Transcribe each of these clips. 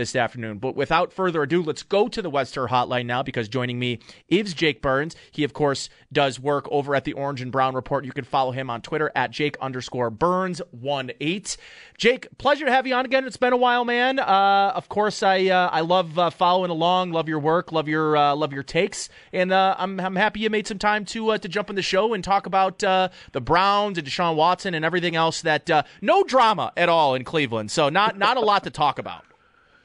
this afternoon. But without further ado, let's go to the Webster Hotline now because joining me is Jake Burns. He, of course, does work over at the Orange and Brown Report. You can follow him on Twitter at Jake underscore Burns one eight. Jake, pleasure to have you on again. It's been a while, man. Uh, of course, I uh, I love uh, following along. Love your work. Love your uh, love your takes, and uh, I'm I'm happy you made some time to uh, to jump in the show and talk about the Browns and Deshaun Watson and everything else. That no drama at all in Cleveland. So not not a lot to talk about.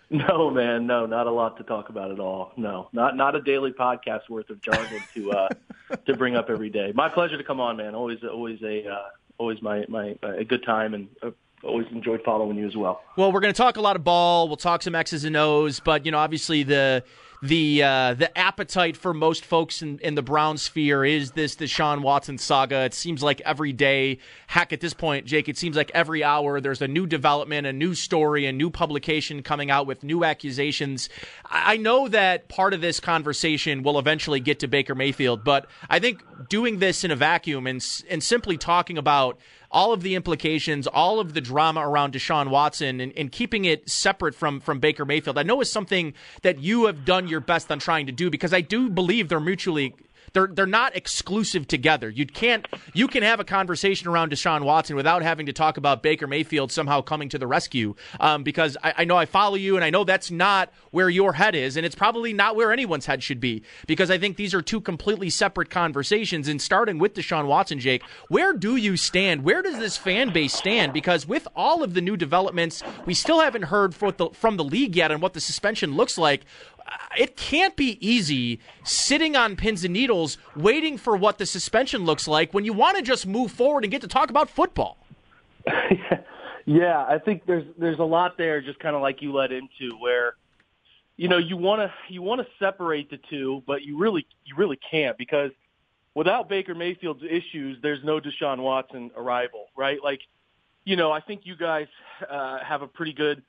No, man, no, not a lot to talk about at all. No, not not a daily podcast worth of jargon to uh, to bring up every day. My pleasure to come on, man. Always, always a uh, always my my a good time, and uh, always enjoyed following you as well. Well, we're going to talk a lot of ball. We'll talk some X's and O's, but you know, obviously the the uh, the appetite for most folks in, in the Brown sphere is this Deshaun Watson saga. It seems like every day, heck, at this point, Jake, it seems like every hour there's a new development, a new story, a new publication coming out with new accusations. I know that part of this conversation will eventually get to Baker Mayfield, but I think doing this in a vacuum and and simply talking about all of the implications, all of the drama around Deshaun Watson, and, and, keeping it separate from from Baker Mayfield. I know is something that you have done your best on trying to do because I do believe they're mutually they're they're not exclusive together. You can't you can have a conversation around Deshaun Watson without having to talk about Baker Mayfield somehow coming to the rescue. Um, because I, I know I follow you, and I know that's not where your head is, and it's probably not where anyone's head should be. Because I think these are two completely separate conversations. And starting with Deshaun Watson, Jake, where do you stand? Where does this fan base stand? Because with all of the new developments, we still haven't heard the, from the league yet on what the suspension looks like it can't be easy sitting on pins and needles waiting for what the suspension looks like when you want to just move forward and get to talk about football. yeah, I think there's there's a lot there just kind of like you led into where you know, you want to you want to separate the two, but you really you really can't because without Baker Mayfield's issues, there's no Deshaun Watson arrival, right? Like, you know, I think you guys uh, have a pretty good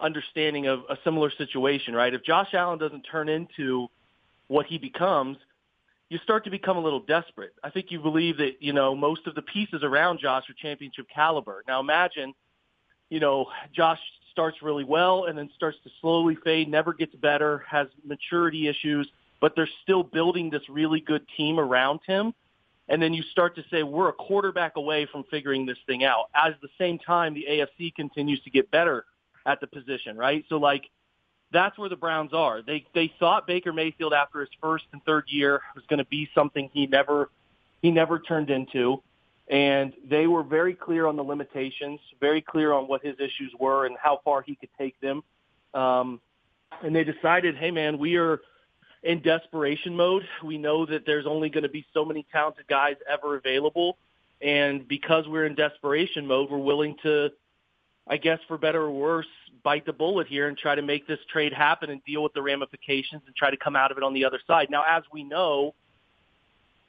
understanding of a similar situation, right? If Josh Allen doesn't turn into what he becomes, you start to become a little desperate. I think you believe that, you know, most of the pieces around Josh are championship caliber. Now imagine, you know, Josh starts really well and then starts to slowly fade, never gets better, has maturity issues, but they're still building this really good team around him. And then you start to say, we're a quarterback away from figuring this thing out. As the same time, the AFC continues to get better at the position, right? So like that's where the Browns are. They they thought Baker Mayfield after his first and third year was going to be something he never he never turned into. And they were very clear on the limitations, very clear on what his issues were and how far he could take them. Um, and they decided, hey man, we are in desperation mode. We know that there's only going to be so many talented guys ever available. And because we're in desperation mode, we're willing to I guess for better or worse, bite the bullet here and try to make this trade happen and deal with the ramifications and try to come out of it on the other side. Now, as we know,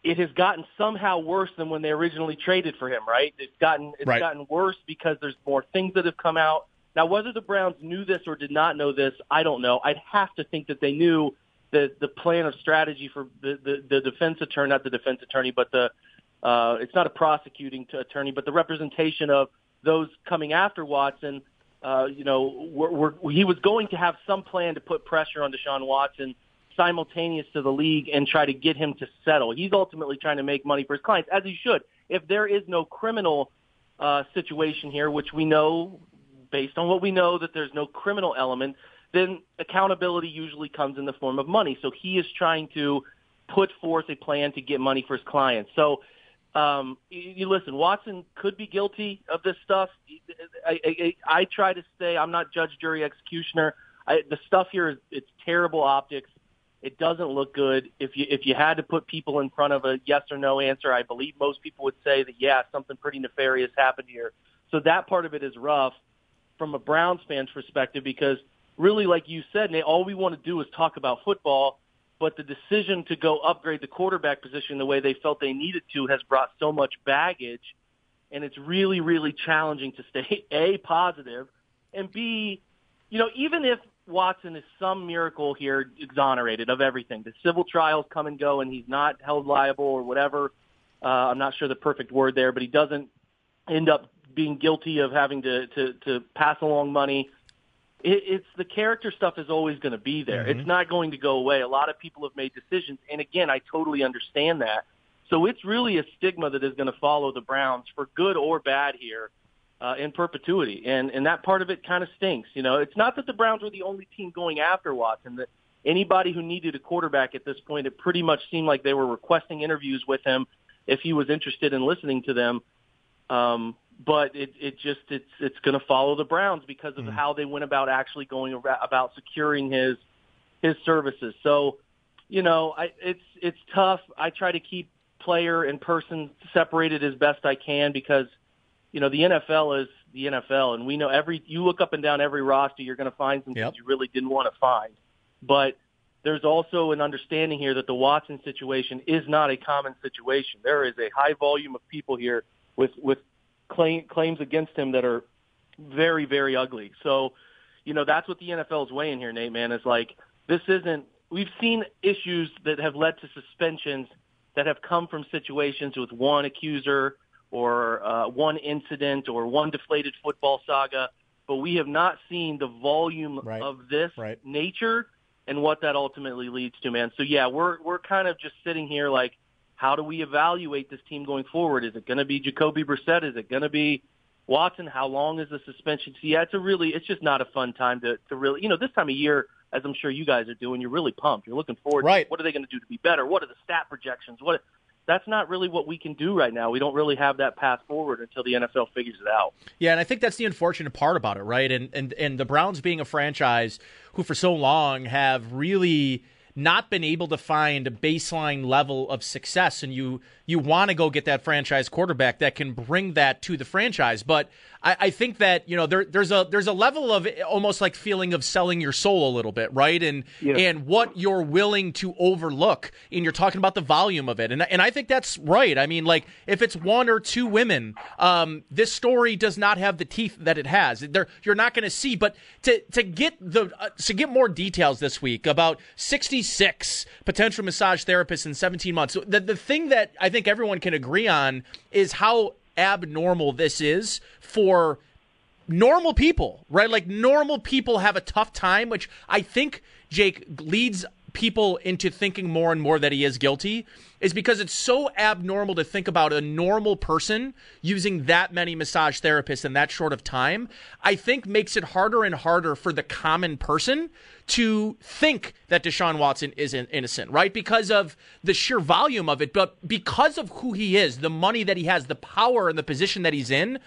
it has gotten somehow worse than when they originally traded for him, right? It's gotten it's right. gotten worse because there's more things that have come out. Now, whether the Browns knew this or did not know this, I don't know. I'd have to think that they knew the the plan of strategy for the the, the defense attorney, not the defense attorney, but the uh, it's not a prosecuting attorney, but the representation of those coming after Watson, uh, you know, were, were, he was going to have some plan to put pressure on Deshaun Watson simultaneous to the league and try to get him to settle. He's ultimately trying to make money for his clients, as he should. If there is no criminal uh, situation here, which we know, based on what we know, that there's no criminal element, then accountability usually comes in the form of money. So he is trying to put forth a plan to get money for his clients. So um, you, you listen, Watson could be guilty of this stuff. I, I, I try to say I'm not judge, jury, executioner. I, the stuff here is it's terrible optics. It doesn't look good. If you if you had to put people in front of a yes or no answer, I believe most people would say that yeah, something pretty nefarious happened here. So that part of it is rough from a Browns fan's perspective because really, like you said, Nate, all we want to do is talk about football but the decision to go upgrade the quarterback position the way they felt they needed to has brought so much baggage, and it's really, really challenging to stay A, positive, and B, you know, even if Watson is some miracle here exonerated of everything, the civil trials come and go, and he's not held liable or whatever. Uh, I'm not sure the perfect word there, but he doesn't end up being guilty of having to, to, to pass along money it, it's the character stuff is always going to be there. Mm-hmm. It's not going to go away. A lot of people have made decisions, and again, I totally understand that. So it's really a stigma that is going to follow the Browns for good or bad here uh, in perpetuity, and and that part of it kind of stinks. You know, it's not that the Browns were the only team going after Watson. That anybody who needed a quarterback at this point, it pretty much seemed like they were requesting interviews with him if he was interested in listening to them. Um, but it it just it's it's going to follow the Browns because of mm. how they went about actually going about securing his his services. So, you know, I it's it's tough. I try to keep player and person separated as best I can because you know the NFL is the NFL, and we know every you look up and down every roster, you're going to find some yep. things you really didn't want to find. But there's also an understanding here that the Watson situation is not a common situation. There is a high volume of people here with with claim, claims against him that are very, very ugly. So, you know, that's what the NFL is weighing here, Nate, man, is like, this isn't, we've seen issues that have led to suspensions that have come from situations with one accuser or uh, one incident or one deflated football saga, but we have not seen the volume right. of this right. nature and what that ultimately leads to, man. So yeah, we're we're kind of just sitting here like, how do we evaluate this team going forward? Is it going to be Jacoby Brissett? Is it going to be Watson? How long is the suspension? So yeah, it's a really, it's just not a fun time to, to really, you know, this time of year, as I'm sure you guys are doing, you're really pumped. You're looking forward. Right. To, what are they going to do to be better? What are the stat projections? What that's not really what we can do right now. We don't really have that path forward until the NFL figures it out. Yeah, and I think that's the unfortunate part about it, right? And and and the Browns being a franchise who for so long have really not been able to find a baseline level of success and you you want to go get that franchise quarterback that can bring that to the franchise but I, I, think that you know there, there's a there's a level of almost like feeling of selling your soul a little bit, right? And yeah. and what you're willing to overlook, and you're talking about the volume of it, and and I think that's right. I mean, like if it's one or two women, um, this story does not have the teeth that it has. There, you're not going to see. But to to get the uh, to get more details this week about 66 potential massage therapists in 17 months. So the the thing that I think everyone can agree on is how abnormal this is for normal people, right? Like normal people have a tough time, which I think Jake leads people into thinking more and more that he is guilty is because it's so abnormal to think about a normal person using that many massage therapists in that short of time. I think makes it harder and harder for the common person to think that Deshaun Watson is innocent, right? Because of the sheer volume of it, but because of who he is, the money that he has, the power and the position that he's in,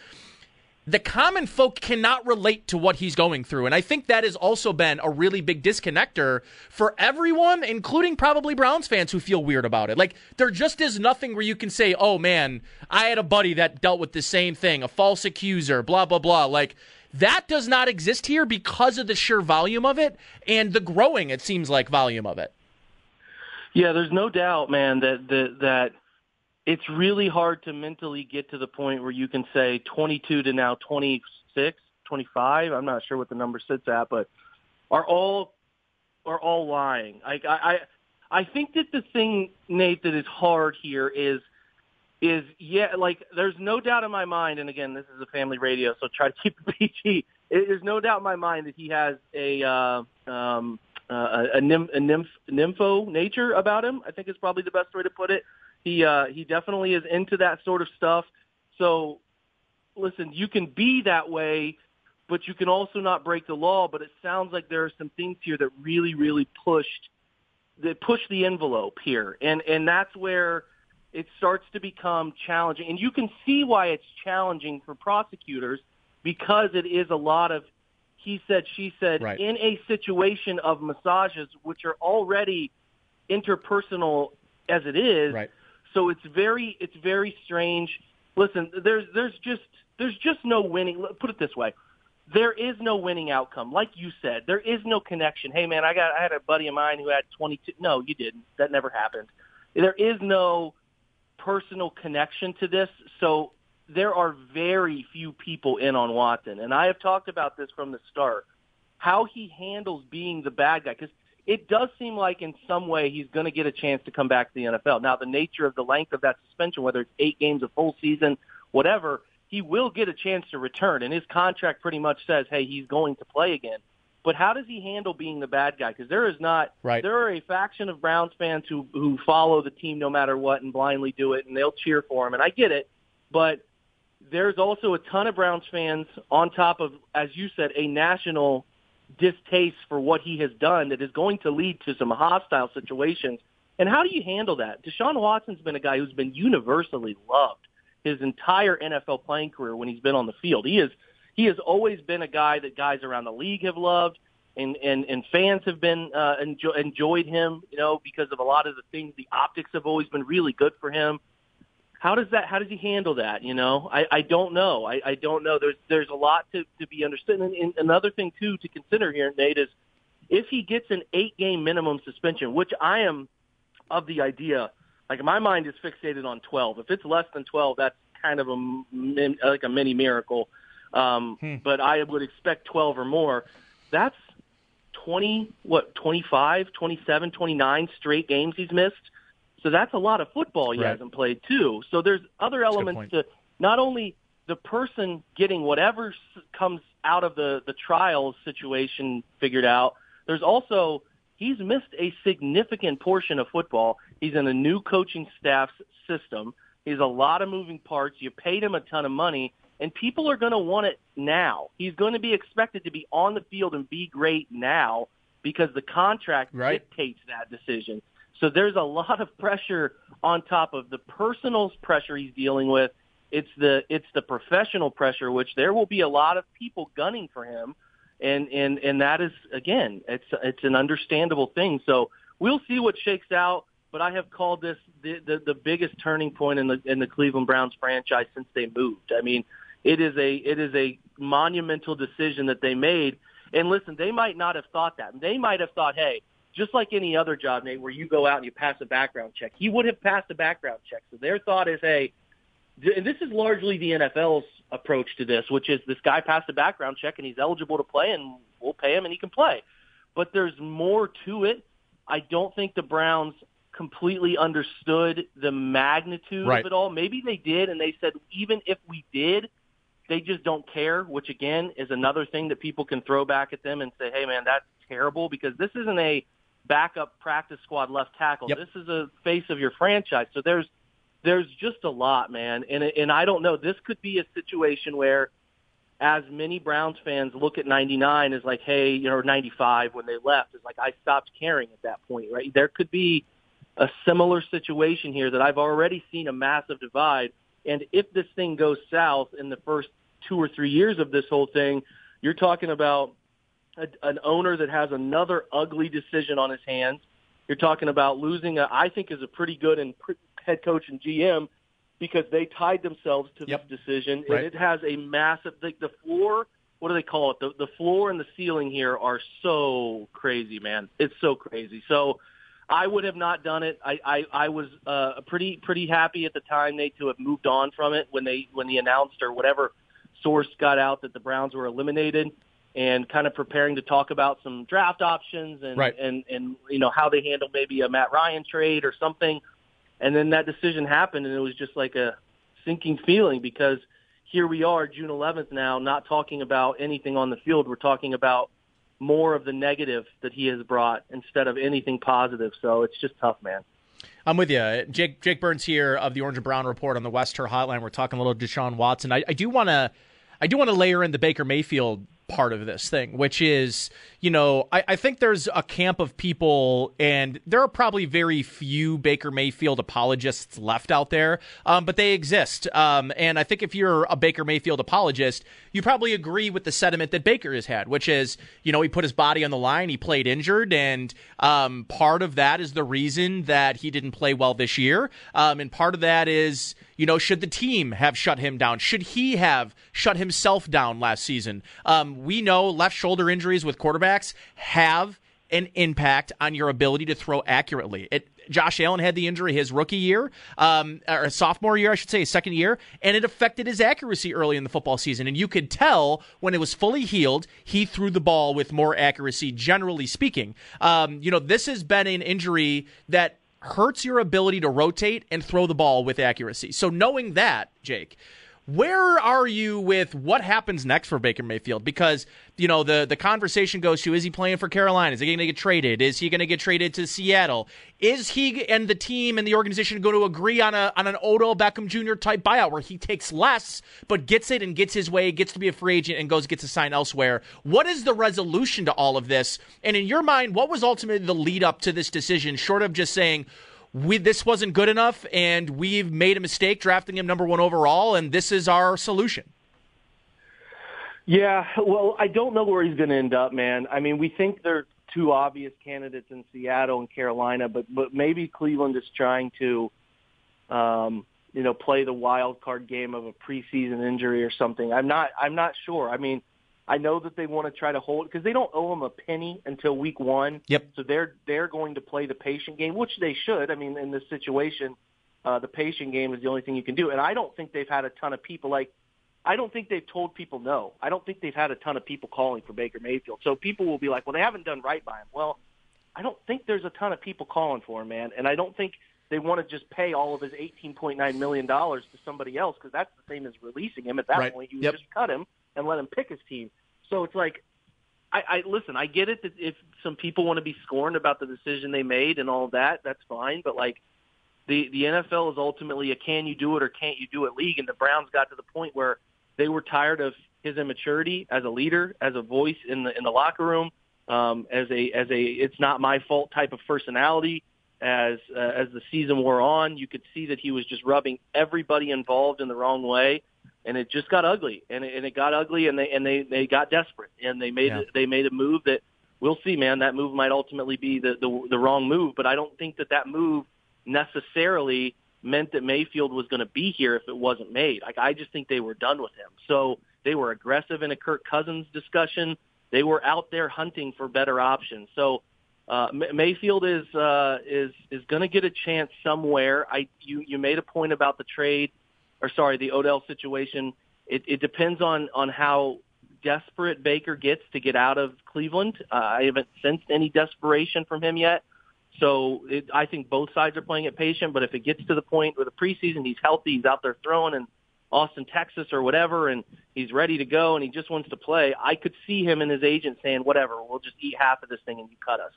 the common folk cannot relate to what he's going through. And I think that has also been a really big disconnector for everyone, including probably Browns fans who feel weird about it. Like, there just is nothing where you can say, oh man, I had a buddy that dealt with the same thing, a false accuser, blah, blah, blah. Like, that does not exist here because of the sheer volume of it and the growing, it seems like, volume of it. Yeah, there's no doubt, man, that, that, that it's really hard to mentally get to the point where you can say 22 to now 26, 25. I'm not sure what the number sits at, but are all are all lying. I I I think that the thing, Nate, that is hard here is is yeah, like there's no doubt in my mind, and again, this is a family radio, so try to keep it PG. There's no doubt in my mind that he has a uh, um, uh, a, nymph, a nymph, nympho nature about him. I think is probably the best way to put it. He uh, he definitely is into that sort of stuff. So, listen, you can be that way, but you can also not break the law. But it sounds like there are some things here that really, really pushed that push the envelope here, and and that's where it starts to become challenging. And you can see why it's challenging for prosecutors because it is a lot of he said, she said, right. in a situation of massages, which are already interpersonal as it is. Right. So it's very it's very strange. Listen, there's there's just there's just no winning. Put it this way. There is no winning outcome. Like you said, there is no connection. Hey man, I got I had a buddy of mine who had 22 No, you didn't. That never happened. There is no personal connection to this. So there are very few people in on Watson, and I have talked about this from the start. How he handles being the bad guy, because it does seem like in some way he's going to get a chance to come back to the NFL. Now, the nature of the length of that suspension, whether it's eight games, a full season, whatever, he will get a chance to return. And his contract pretty much says, hey, he's going to play again. But how does he handle being the bad guy? Because there is not. Right. There are a faction of Browns fans who who follow the team no matter what and blindly do it, and they'll cheer for him, and I get it. But there's also a ton of Browns fans on top of, as you said, a national distaste for what he has done that is going to lead to some hostile situations. And how do you handle that? Deshaun Watson's been a guy who's been universally loved his entire NFL playing career when he's been on the field. He is he has always been a guy that guys around the league have loved and and and fans have been uh, enjoy, enjoyed him, you know, because of a lot of the things. The optics have always been really good for him. How does that? How does he handle that? You know, I, I don't know. I, I don't know. There's there's a lot to to be understood. And, and another thing too to consider here, Nate, is if he gets an eight game minimum suspension, which I am of the idea. Like my mind is fixated on 12. If it's less than 12, that's kind of a like a mini miracle. Um, hmm. But I would expect 12 or more. That's 20, what, 25, 27, 29 straight games he's missed. So that's a lot of football he right. hasn't played too. So there's other elements to not only the person getting whatever comes out of the the trials situation figured out. There's also he's missed a significant portion of football. He's in a new coaching staff's system. He's a lot of moving parts. You paid him a ton of money, and people are going to want it now. He's going to be expected to be on the field and be great now because the contract right. dictates that decision. So there's a lot of pressure on top of the personal pressure he's dealing with. It's the it's the professional pressure, which there will be a lot of people gunning for him, and and and that is again, it's it's an understandable thing. So we'll see what shakes out. But I have called this the, the the biggest turning point in the in the Cleveland Browns franchise since they moved. I mean, it is a it is a monumental decision that they made. And listen, they might not have thought that. They might have thought, hey, just like any other job, Nate, where you go out and you pass a background check. He would have passed a background check. So their thought is, hey, and this is largely the NFL's approach to this, which is this guy passed a background check and he's eligible to play and we'll pay him and he can play. But there's more to it. I don't think the Browns completely understood the magnitude right. of it all. Maybe they did and they said, even if we did, they just don't care, which again is another thing that people can throw back at them and say, hey man, that's terrible because this isn't a backup practice squad left tackle. Yep. This is a face of your franchise. So there's there's just a lot, man. And and I don't know. This could be a situation where, as many Browns fans look at '99 as like, hey, you know, '95 when they left is like I stopped caring at that point, right? There could be a similar situation here that I've already seen a massive divide. And if this thing goes south in the first two or three years of this whole thing, you're talking about a, an owner that has another ugly decision on his hands. You're talking about losing, a, I think, is a pretty good and pre- head coach and GM because they tied themselves to yep. this decision, right. and it has a massive. The, the floor, what do they call it? The the floor and the ceiling here are so crazy, man. It's so crazy. So. I would have not done it. I I, I was uh, pretty pretty happy at the time, Nate, to have moved on from it when they when the announced or whatever source got out that the Browns were eliminated and kind of preparing to talk about some draft options and right. and and you know how they handle maybe a Matt Ryan trade or something. And then that decision happened, and it was just like a sinking feeling because here we are, June 11th now, not talking about anything on the field. We're talking about more of the negative that he has brought instead of anything positive. So it's just tough, man. I'm with you. Jake Jake Burns here of the Orange and Brown Report on the Webster Hotline. We're talking a little Deshaun Watson. I, I do want to I do want to layer in the Baker Mayfield part of this thing, which is, you know, I, I, think there's a camp of people, and there are probably very few Baker Mayfield apologists left out there, um, but they exist. Um, and I think if you're a Baker Mayfield apologist, you probably agree with the sentiment that Baker has had, which is, you know, he put his body on the line, he played injured, and um, part of that is the reason that he didn't play well this year. Um, and part of that is, you know, should the team have shut him down? Should he have shut himself down last season? Um, we know left shoulder injuries with quarterbacks have an impact on your ability to throw accurately. It, Josh Allen had the injury his rookie year, um, or sophomore year, I should say, his second year, and it affected his accuracy early in the football season. And you could tell when it was fully healed, he threw the ball with more accuracy, generally speaking. Um, you know, this has been an injury that hurts your ability to rotate and throw the ball with accuracy. So knowing that, Jake, Where are you with what happens next for Baker Mayfield? Because you know the the conversation goes to: Is he playing for Carolina? Is he going to get traded? Is he going to get traded to Seattle? Is he and the team and the organization going to agree on a on an Odell Beckham Jr. type buyout where he takes less but gets it and gets his way, gets to be a free agent, and goes gets a sign elsewhere? What is the resolution to all of this? And in your mind, what was ultimately the lead up to this decision, short of just saying? We this wasn't good enough and we've made a mistake drafting him number one overall and this is our solution. Yeah well i don't know where he's going to end up man. I mean we think there are two obvious candidates in seattle and carolina but but maybe cleveland is trying to um you know play the wild card game of a preseason injury or something. I'm not i'm not sure. I mean I know that they want to try to hold because they don't owe them a penny until week one. Yep. So they're they're going to play the patient game, which they should. I mean, in this situation, uh, the patient game is the only thing you can do. And I don't think they've had a ton of people like. I don't think they've told people no. I don't think they've had a ton of people calling for Baker Mayfield. So people will be like, well, they haven't done right by him. Well, I don't think there's a ton of people calling for him, man. And I don't think they want to just pay all of his $18.9 million to somebody else because that's the same as releasing him. At that right. point, you yep. just cut him and let him pick his team. So it's like, I, I listen. I get it that if some people want to be scorned about the decision they made and all that, that's fine. But like, the the NFL is ultimately a can you do it or can't you do it league, and the Browns got to the point where they were tired of his immaturity as a leader, as a voice in the in the locker room, um, as a as a it's not my fault type of personality. As uh, as the season wore on, you could see that he was just rubbing everybody involved in the wrong way and it just got ugly and it, and it got ugly and they and they they got desperate and they made yeah. they made a move that we'll see man that move might ultimately be the, the the wrong move but I don't think that that move necessarily meant that Mayfield was going to be here if it wasn't made. Like I just think they were done with him. So they were aggressive in a Kirk Cousins discussion. They were out there hunting for better options. So uh, Mayfield is uh, is is going to get a chance somewhere. I you you made a point about the trade or sorry, the Odell situation. It, it depends on on how desperate Baker gets to get out of Cleveland. Uh, I haven't sensed any desperation from him yet. So it, I think both sides are playing it patient. But if it gets to the point where the preseason, he's healthy, he's out there throwing in Austin, Texas, or whatever, and he's ready to go, and he just wants to play, I could see him and his agent saying, "Whatever, we'll just eat half of this thing, and you cut us."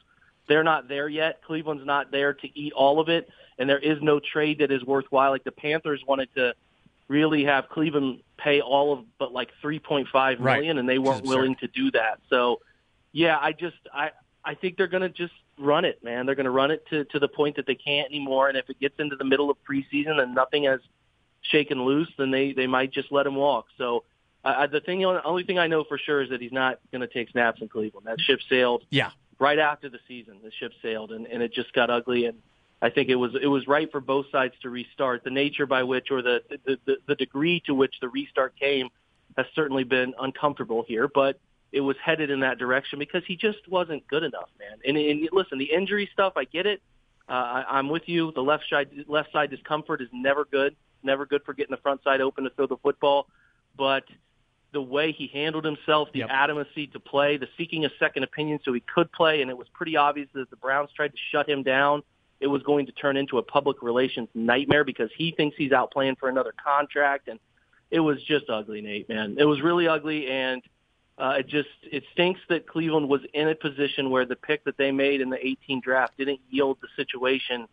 They're not there yet. Cleveland's not there to eat all of it, and there is no trade that is worthwhile. Like the Panthers wanted to really have Cleveland pay all of but like 3.5 million right. and they weren't willing to do that. So yeah, I just I I think they're going to just run it, man. They're going to run it to to the point that they can't anymore and if it gets into the middle of preseason and nothing has shaken loose, then they they might just let him walk. So uh, the thing, the only thing I know for sure is that he's not going to take snaps in Cleveland. That ship sailed. Yeah. Right after the season, the ship sailed, and, and it just got ugly. And I think it was it was right for both sides to restart. The nature by which, or the the, the, the degree to which the restart came, has certainly been uncomfortable here. But it was headed in that direction because he just wasn't good enough, man. And, and listen, the injury stuff, I get it. Uh, I, I'm with you. The left side left side discomfort is never good. Never good for getting the front side open to throw the football. But the way he handled himself, the yep. adamancy to play, the seeking a second opinion so he could play, and it was pretty obvious that the Browns tried to shut him down it was going to turn into a public relations nightmare because he thinks he's out playing for another contract. And it was just ugly, Nate, man. It was really ugly. And uh, it just it stinks that Cleveland was in a position where the pick that they made in the 18 draft didn't yield the situation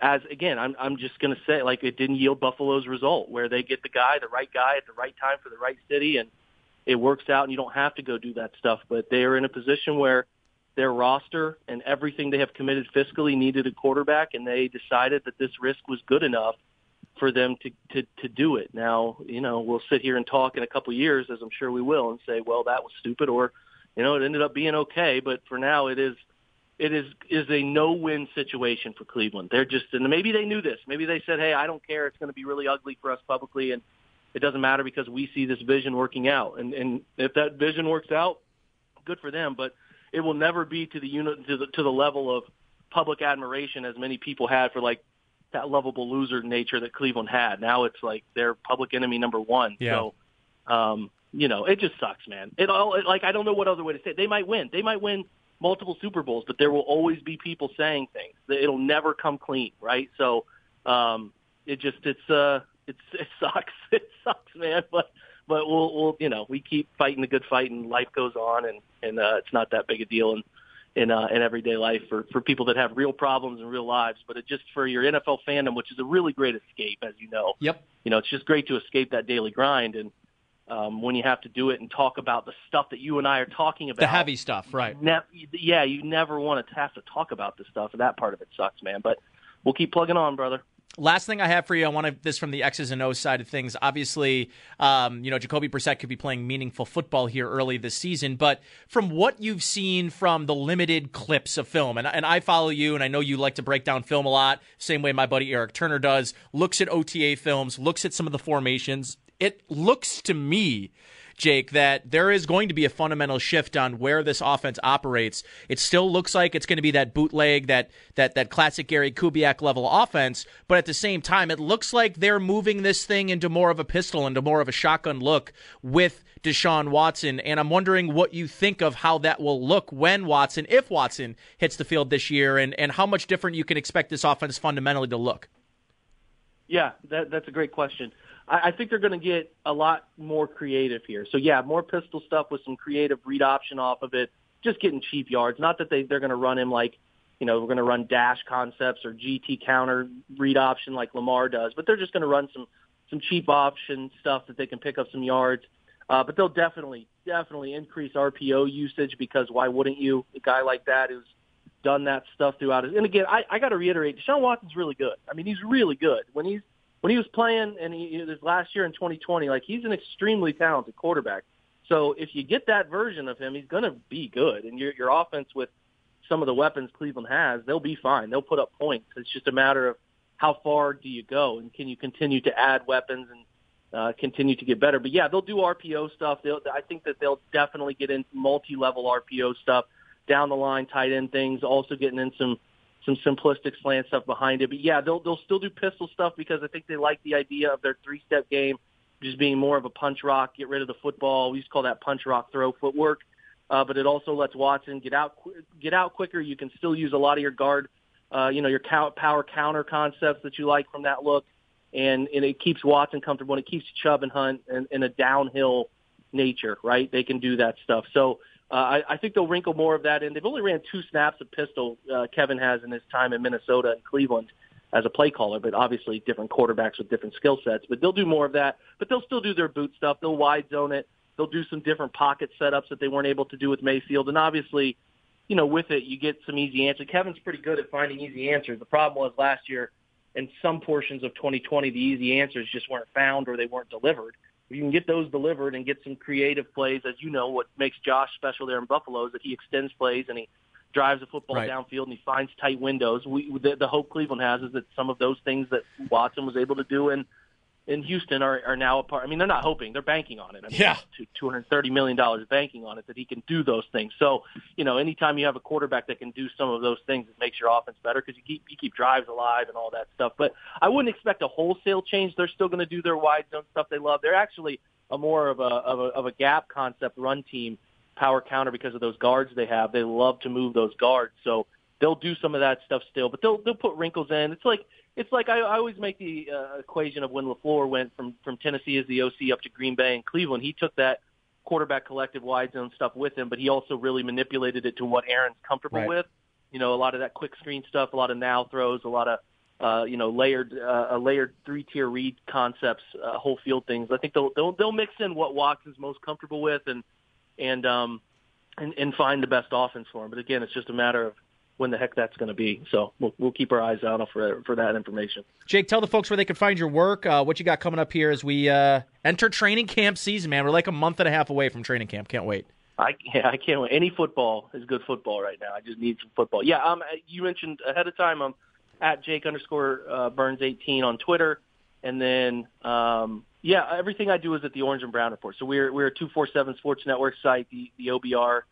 as again I'm I'm just going to say like it didn't yield Buffalo's result where they get the guy the right guy at the right time for the right city. And it works out and you don't have to go do that stuff. But they are in a position where their roster and everything they have committed fiscally needed a quarterback, and they decided that this risk was good enough for them to to to do it. Now, you know, we'll sit here and talk in a couple of years, as I'm sure we will, and say, well, that was stupid, or you know, it ended up being okay. But for now, it is it is is a no-win situation for Cleveland. They're just, and maybe they knew this. Maybe they said, hey, I don't care. It's going to be really ugly for us publicly, and it doesn't matter because we see this vision working out. And and if that vision works out, good for them. But it will never be to the unit to the to the level of public admiration as many people had for like that lovable loser nature that Cleveland had. Now it's like they're public enemy number one. Yeah. So, um, you know, it just sucks, man. It all it, like I don't know what other way to say. It. They might win. They might win multiple Super Bowls, but there will always be people saying things. It'll never come clean, right? So, um, it just it's uh It's it sucks. It sucks, man. But but we'll we'll you know we keep fighting the good fight, and life goes on, and and uh, it's not that big a deal in in uh, in everyday life for for people that have real problems and real lives. But it just for your NFL fandom, which is a really great escape, as you know. Yep. You know, it's just great to escape that daily grind and. Um, when you have to do it and talk about the stuff that you and I are talking about, the heavy stuff, right? Ne- yeah, you never want to have to talk about this stuff. That part of it sucks, man. But we'll keep plugging on, brother. Last thing I have for you, I want this from the X's and O's side of things. Obviously, um, you know, Jacoby Brissett could be playing meaningful football here early this season, but from what you've seen from the limited clips of film, and, and I follow you, and I know you like to break down film a lot, same way my buddy Eric Turner does, looks at OTA films, looks at some of the formations. It looks to me Jake, that there is going to be a fundamental shift on where this offense operates. It still looks like it's going to be that bootleg, that that that classic Gary Kubiak level offense, but at the same time, it looks like they're moving this thing into more of a pistol, into more of a shotgun look with Deshaun Watson. And I'm wondering what you think of how that will look when Watson, if Watson hits the field this year, and, and how much different you can expect this offense fundamentally to look. Yeah, that, that's a great question. I, I think they're going to get a lot more creative here. So yeah, more pistol stuff with some creative read option off of it. Just getting cheap yards. Not that they they're going to run him like, you know, we're going to run dash concepts or GT counter read option like Lamar does, but they're just going to run some some cheap option stuff that they can pick up some yards. Uh, but they'll definitely definitely increase RPO usage because why wouldn't you? A guy like that who's done that stuff throughout his. And again, I, I got to reiterate, Deshaun Watson's really good. I mean, he's really good when he's when he was playing and he this last year in 2020, like he's an extremely talented quarterback. So if you get that version of him, he's going to be good. And your your offense with some of the weapons Cleveland has, they'll be fine. They'll put up points. It's just a matter of how far do you go and can you continue to add weapons and uh, continue to get better. But yeah, they'll do RPO stuff. They'll, I think that they'll definitely get into multi-level RPO stuff down the line, tight end things. Also getting in some some simplistic slant stuff behind it. But yeah, they'll they'll still do pistol stuff because I think they like the idea of their three step game just being more of a punch rock, get rid of the football. We used to call that punch rock throw footwork. Uh, but it also lets Watson get out get out quicker. You can still use a lot of your guard, uh, you know, your power counter concepts that you like from that look, and, and it keeps Watson comfortable and it keeps Chubb and Hunt in, in a downhill nature, right? They can do that stuff. So uh, I, I think they'll wrinkle more of that in. They've only ran two snaps of pistol. Uh, Kevin has in his time in Minnesota and Cleveland as a play caller, but obviously different quarterbacks with different skill sets. But they'll do more of that. But they'll still do their boot stuff. They'll wide zone it. They'll do some different pocket setups that they weren't able to do with Mayfield. And obviously, you know, with it, you get some easy answers. Kevin's pretty good at finding easy answers. The problem was last year, in some portions of 2020, the easy answers just weren't found or they weren't delivered you can get those delivered and get some creative plays, as you know, what makes Josh special there in Buffalo is that he extends plays and he drives the football right. downfield and he finds tight windows. We the, the hope Cleveland has is that some of those things that Watson was able to do in in Houston are, are now a part. I mean, they're not hoping; they're banking on it. I mean, yeah, two hundred thirty million dollars banking on it that he can do those things. So, you know, anytime you have a quarterback that can do some of those things, it makes your offense better because you keep you keep drives alive and all that stuff. But I wouldn't expect a wholesale change. They're still going to do their wide zone stuff they love. They're actually a more of a of a, of a gap concept run team, power counter because of those guards they have. They love to move those guards, so they'll do some of that stuff still. But they'll they'll put wrinkles in. It's like it's like I, I always make the uh, equation of when LaFleur went from from Tennessee as the OC up to Green Bay and Cleveland. He took that quarterback collective wide zone stuff with him, but he also really manipulated it to what Aaron's comfortable right. with. You know, a lot of that quick screen stuff, a lot of now throws, a lot of uh, you know layered uh, a layered three tier read concepts, uh, whole field things. I think they'll they'll they'll mix in what Watson's most comfortable with and and um and, and find the best offense for him. But again, it's just a matter of when the heck that's going to be. So we'll, we'll keep our eyes out for for that information. Jake, tell the folks where they can find your work. Uh, what you got coming up here as we uh, enter training camp season, man. We're like a month and a half away from training camp. Can't wait. I yeah, I can't wait. Any football is good football right now. I just need some football. Yeah, um, you mentioned ahead of time. I'm at Jake underscore uh, Burns 18 on Twitter, and then um, yeah, everything I do is at the Orange and Brown Report. So we're we're a 247 Sports Network site, the the OBR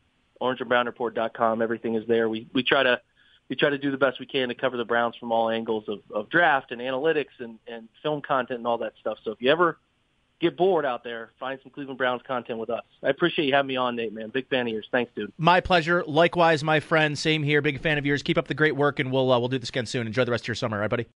orangeandbrownreport.com. Everything is there. We we try to we try to do the best we can to cover the Browns from all angles of, of draft and analytics and, and film content and all that stuff. So if you ever get bored out there, find some Cleveland Browns content with us. I appreciate you having me on, Nate, man. Big fan of yours. Thanks, dude. My pleasure. Likewise, my friend. Same here. Big fan of yours. Keep up the great work, and we'll uh, we'll do this again soon. Enjoy the rest of your summer, all right, buddy?